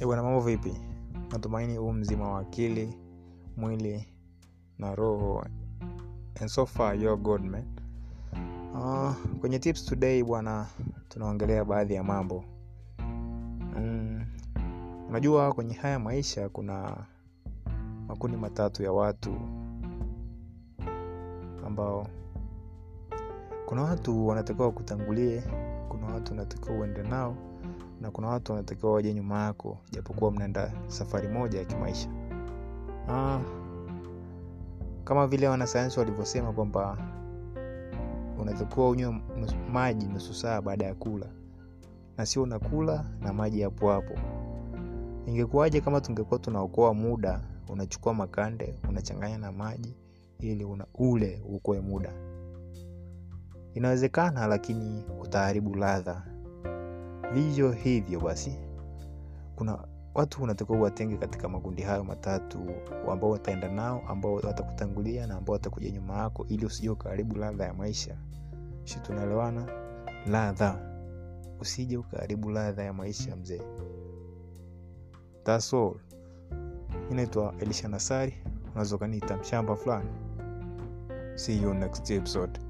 Eh, bwana mambo vipi? Natumaini huu mzima wa akili mwili na roho. And so far you're good man. Uh, kwenye tips today bwana tunaongelea baadhi ya mambo. Mm, unajua kwenye haya maisha kuna makundi matatu ya watu ambao kuna watu wanatakiwa kutangulie kuna watu wanatakiwa uende nao na kuna watu wanatakiwa waje nyuma yako japokuwa mnaenda safari moja ya kimaisha. Ah, kama vile wanasayansi walivyosema kwamba unatakiwa unywe maji nusu saa baada ya kula na sio unakula na maji hapo hapo. Ingekuwaje kama tungekuwa tunaokoa muda unachukua makande unachanganya na maji ili una ule uokoe muda? Inawezekana lakini utaharibu ladha vivyo hivyo basi kuna watu unatakiwa uwatenge katika makundi hayo matatu ambao wataenda nao ambao watakutangulia na ambao watakuja nyuma yako ili usije ukaharibu ladha ya maisha. Shi tunaelewana? Ladha. Usije ukaharibu ladha ya maisha mzee. That's all. inaitwa elisha nasari. Unaweza ukaniita mshamba fulani. See you next episode